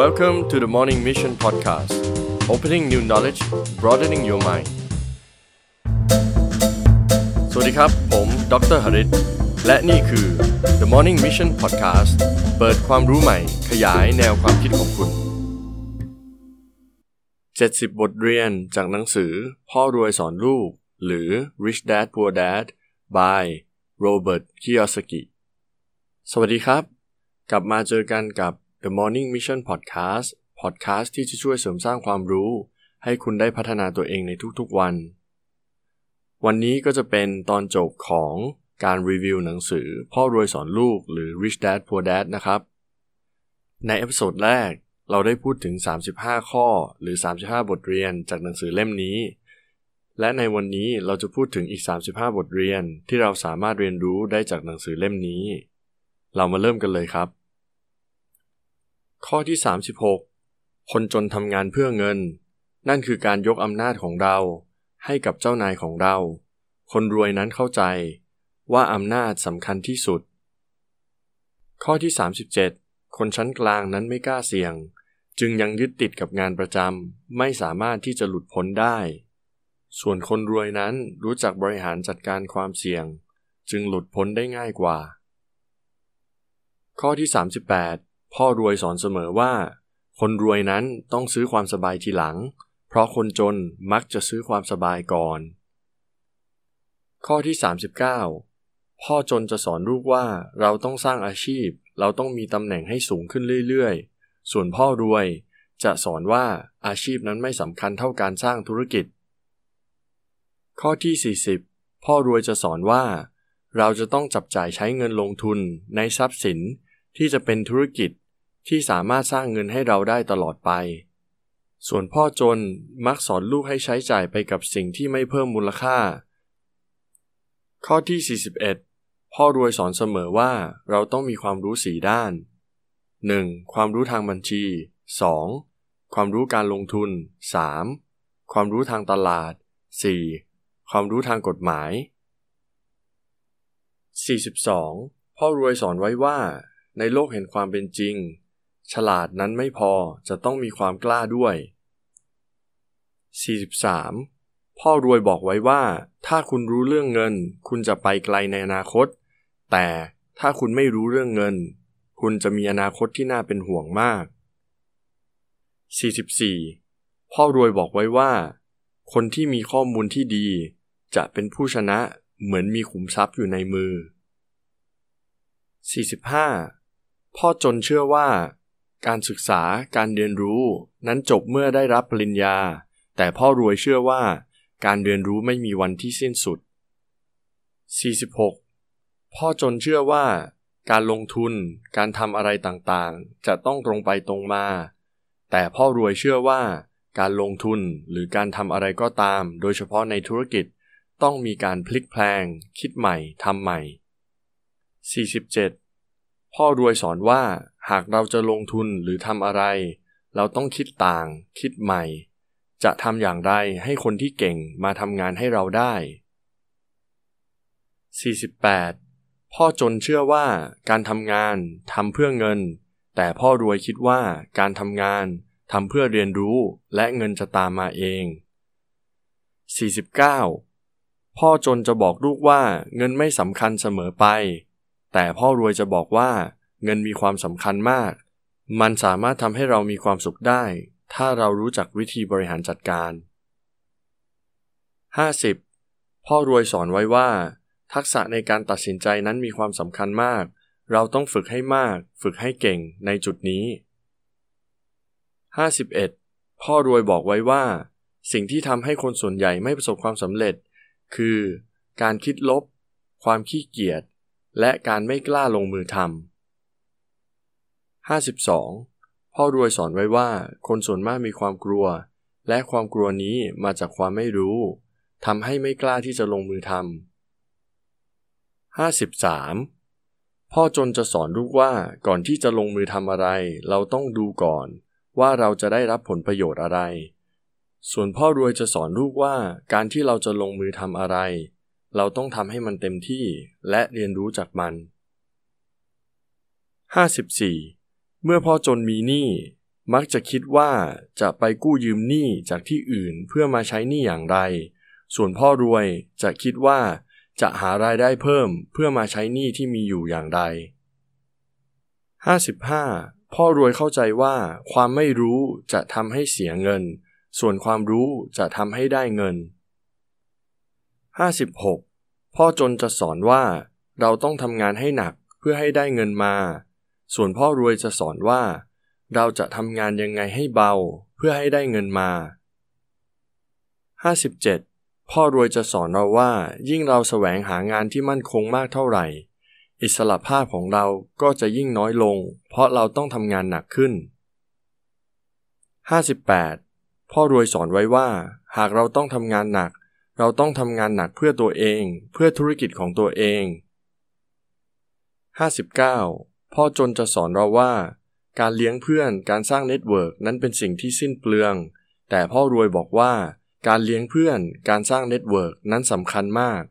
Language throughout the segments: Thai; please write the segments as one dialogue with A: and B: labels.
A: Welcome to the Morning Mission Podcast Opening new knowledge broadening your mind สวัสดีครับ ผมดรหริตและนี่คือ The Morning Mission Podcast เปิดความรู้ใหม่ ขยายแนวความคิดของคุณ 70 บทเรียนจากหนังสือ พ่อรวยสอนลูก หรือ Rich Dad Poor Dad by Robert Kiyosaki สวัสดีครับ กลับมาเจอกันกับ The Morning Mission Podcast Podcast ที่จะช่วยเสริมสร้างความรู้ ให้คุณได้พัฒนาตัวเองในทุกๆวัน วันนี้ก็จะเป็นตอนจบของการรีวิวหนังสือ พ่อรวยสอนลูกหรือ Rich Dad Poor Dad นะครับ ใน episode แรกเราได้พูดถึง 35 ข้อหรือ 35 บทเรียนจากหนังสือเล่มนี้ และในวันนี้เราจะพูดถึงอีก 35 บทเรียนที่เราสามารถเรียนรู้ได้จากหนังสือเล่มนี้ เรามาเริ่มกันเลยครับ ข้อที่ 36 คนจนทำงานเพื่อเงิน นั่นคือการยกอำนาจของเรา ให้กับเจ้านายของเรา คนรวยนั้นเข้าใจ ว่าอำนาจสำคัญที่สุด ข้อที่ 37 คนชั้นกลางนั้นไม่กล้าเสี่ยง จึงยังยึดติดกับงานประจำไม่สามารถที่จะหลุดพ้นได้ ส่วนคนรวยนั้นรู้จักบริหารจัดการความเสี่ยง จึงหลุดพ้นได้ง่ายกว่า ข้อที่ 38 พ่อรวยสอนเสมอว่า คนรวยนั้นต้องซื้อความสบายทีหลัง เพราะคนจนมักจะซื้อความสบายก่อน ข้อที่ 39 พ่อจนจะสอนลูกว่าเราต้องสร้างอาชีพ เราต้องมีตำแหน่งให้สูงขึ้นเรื่อยๆ ส่วนพ่อรวยจะสอนว่าอาชีพนั้นไม่สำคัญเท่าการสร้างธุรกิจ ข้อที่ 40 พ่อรวยจะสอนว่า เราจะต้องจับจ่ายใช้เงินลงทุนในทรัพย์สินที่จะเป็นธุรกิจ ที่สามารถสร้างเงินให้เราได้ตลอดไป ส่วนพ่อจนมักสอนลูกให้ใช้จ่ายไปกับสิ่งที่ไม่เพิ่มมูลค่า ข้อที่ 41 พ่อรวยสอนเสมอว่าเราต้องมีความรู้สีด้าน 1. ความรู้ทางบัญชี 2. ความรู้การลงทุน 3. ความรู้ทางตลาด 4. ความรู้ทางกฎหมาย 42. พ่อรวยสอนไว้ว่า ในโลกแห่งความเป็นจริง ฉลาดนั้นไม่พอจะต้องมีความกล้าด้วย 43. พ่อรวยบอกไว้ว่า ถ้าคุณรู้เรื่องเงิน คุณจะไปไกลในอนาคต แต่ถ้าคุณไม่รู้เรื่องเงิน คุณจะมีอนาคตที่น่าเป็นห่วงมาก 44. พ่อรวยบอกไว้ว่า คนที่มีข้อมูลที่ดี จะเป็นผู้ชนะเหมือนมีขุมทรัพย์อยู่ในมือ 45. พ่อจนเชื่อว่า การศึกษาการเรียนรู้นั้นจบเมื่อได้รับปริญญา แต่พ่อรวยเชื่อว่า การเรียนรู้ไม่มีวันที่สิ้นสุด 46. พ่อจนเชื่อว่า การลงทุนการทำอะไรต่างๆ จะต้องตรงไปตรงมา แต่พ่อรวยเชื่อว่า การลงทุนหรือการทำอะไรก็ตาม โดยเฉพาะในธุรกิจต้องมีการพลิกแพลง คิดใหม่ทำใหม่ 47. พ่อรวยสอนว่าหากเราจะลงทุนหรือทำอะไร เราต้องคิดต่าง คิดใหม่ จะทำอย่างไรให้คนที่เก่งมาทำงานให้เราได้ 48. พ่อจนเชื่อว่าการทำงานทำเพื่อเงิน แต่พ่อรวยคิดว่าการทำงานทำเพื่อเรียนรู้และเงินจะตามมาเอง 49. พ่อจนจะบอกลูกว่าเงินไม่สำคัญเสมอไป แต่พ่อรวยจะบอกว่าเงินมีความสำคัญมาก มันสามารถทำให้เรามีความสุขได้ ถ้าเรารู้จักวิธีบริหารจัดการ 50. พ่อรวยสอนไว้ว่า ทักษะในการตัดสินใจนั้นมีความสำคัญมาก เราต้องฝึกให้มาก ฝึกให้เก่งในจุดนี้ 51. พ่อรวยบอกไว้ว่า สิ่งที่ทำให้คนส่วนใหญ่ไม่ประสบความสำเร็จ คือ การคิดลบ ความขี้เกียจ และการไม่กล้าลงมือทำ 52. พ่อรวยสอนไว้ว่า คนส่วนมากมีความกลัว และความกลัวนี้มาจากความไม่รู้ทำให้ไม่กล้าที่จะลงมือทำ 53. พ่อจนจะสอนลูกว่าก่อนที่จะลงมือทำอะไร เราต้องดูก่อน ว่าเราจะได้รับผลประโยชน์อะไร ส่วนพ่อรวยจะสอนลูกว่าการที่เราจะลงมือทำอะไร เราต้องทำให้มันเต็มที่และเรียนรู้จากมัน 54. มื่อพ่อจนมีหนี้มักจะคิดว่าจะไปกู้ยืมหนี้จากที่อื่นเพื่อมาใช้หนี้อย่างไร ส่วนพ่อรวยจะคิดว่าจะหารายได้เพิ่มเพื่อมาใช้หนี้ที่มีอยู่อย่างไร 55. พ่อรวยเข้าใจว่าความไม่รู้จะทำให้เสียเงิน ส่วนความรู้จะทำให้ได้เงิน 56. พ่อจนจะสอนว่า เราต้องทำงานให้หนักเพื่อให้ได้เงินมา ส่วนพ่อรวยจะสอนว่า เราจะทำงานยังไงให้เบาเพื่อให้ได้เงินมา 57. พ่อรวยจะสอนเราว่า ยิ่งเราแสวงหางานที่มั่นคงมากเท่าไหร่ อิสระภาพของเราก็จะยิ่งน้อยลง เพราะเราต้องทำงานหนักขึ้น 58. พ่อรวยสอนไว้ว่า หากเราต้องทำงานหนัก เราต้องทำงานหนักเพื่อตัวเอง เพื่อธุรกิจของตัวเอง 59. พ่อจนจะสอนเราว่า การเลี้ยงเพื่อนการสร้าง network นั้นเป็นสิ่งที่สิ้นเปลือง แต่พ่อรวยบอกว่า การเลี้ยงเพื่อนการสร้าง network นั้นสำคัญมาก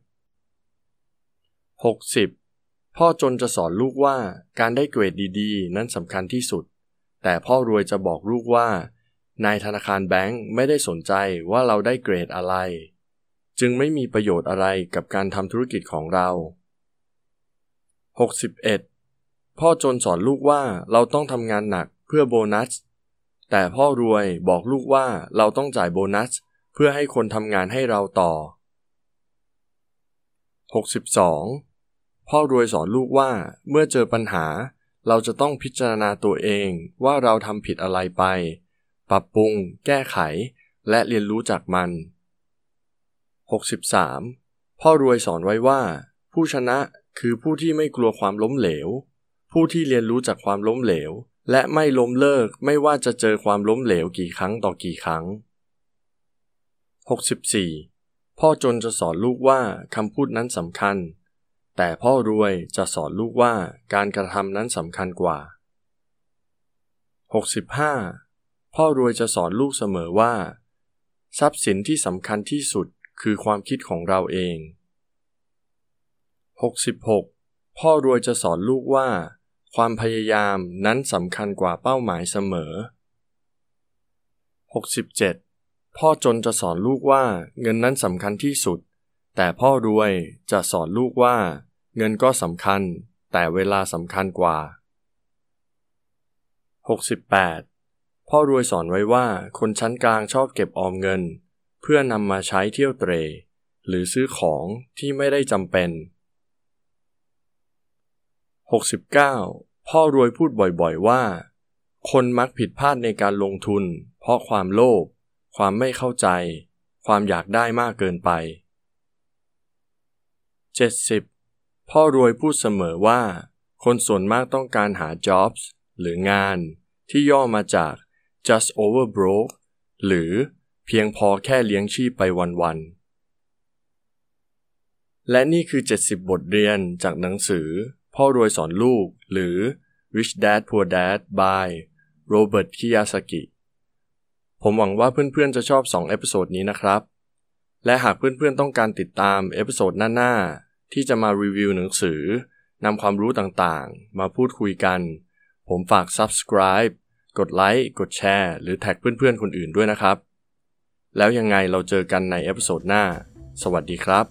A: 60. พ่อจนจะสอนลูกว่าการได้เกรดดีๆ นั้นสำคัญที่สุด แต่พ่อรวยจะบอกลูกว่านายธนาคารแบงก์ไม่ได้สนใจว่าเราได้เกรดอะไร จึงไม่มีประโยชน์อะไรกับการทำธุรกิจของเรา 61. พ่อจนสอนลูกว่าเราต้องทำงานหนักเพื่อโบนัส แต่พ่อรวยบอกลูกว่าเราต้องจ่ายโบนัส เพื่อให้คนทำงานให้เราต่อ 62. พ่อรวยสอนลูกว่าเมื่อเจอปัญหา เราจะต้องพิจารณาตัวเองว่าเราทำผิดอะไรไป ปรับปรุง แก้ไข และเรียนรู้จากมัน 63. พ่อรวยสอนไว้ว่า ผู้ชนะคือผู้ที่ไม่กลัวความล้มเหลว ผู้ที่เรียนรู้จากความล้มเหลว และไม่ล้มเลิกไม่ว่าจะเจอความล้มเหลวกี่ครั้งต่อกี่ครั้ง 64. พ่อจนจะสอนลูกว่าคำพูดนั้นสำคัญ แต่พ่อรวยจะสอนลูกว่าการกระทำนั้นสำคัญกว่า 65. พ่อรวยจะสอนลูกเสมอว่า ทรัพย์สินที่สำคัญที่สุด คือความคิดของเราเอง 66. พ่อรวยจะสอนลูกว่า ความพยายามนั้นสำคัญกว่าเป้าหมายเสมอ 67. พ่อจนจะสอนลูกว่าเงินนั้นสำคัญที่สุด แต่พ่อรวยจะสอนลูกว่า เงินก็สำคัญ แต่เวลาสำคัญกว่า 68. พ่อรวยสอนไว้ว่าคนชั้นกลางชอบเก็บออมเงิน พื่อนำมาใช้เที่ยวเตร หรือซื้อของที่ไม่ได้จำเป็น 69 พ่อรวยพูดบ่อยๆว่า คนมักผิดพลาดในการลงทุน เพราะความโลภความไม่เข้าใจ ความอยากได้มากเกินไป 70. พ่อรวยพูดเสมอว่า คนส่วนมากต้องการหา jobs หรืองาน ที่ย่อมาจาก just over broke หรือ เพียงพอแค่เลี้ยงชีพไปวันๆ และนี่คือ 70 บทเรียนจากหนังสือ พ่อรวยสอนลูก หรือ Rich Dad Poor Dad by Robert Kiyosaki ผมหวังว่าเพื่อนๆจะชอบ 2 episode นี้นะครับ และหากเพื่อนๆต้องการติดตาม episode หน้าๆ ที่จะมารีวิวหนังสือนำความรู้ต่างๆ มาพูดคุยกัน ผมฝาก subscribe กดไลค์ กดแชร์ หรือแท็กเพื่อนๆ คนอื่นด้วยนะครับ แล้วยังไงเราเจอกันใน episode หน้า สวัสดีครับ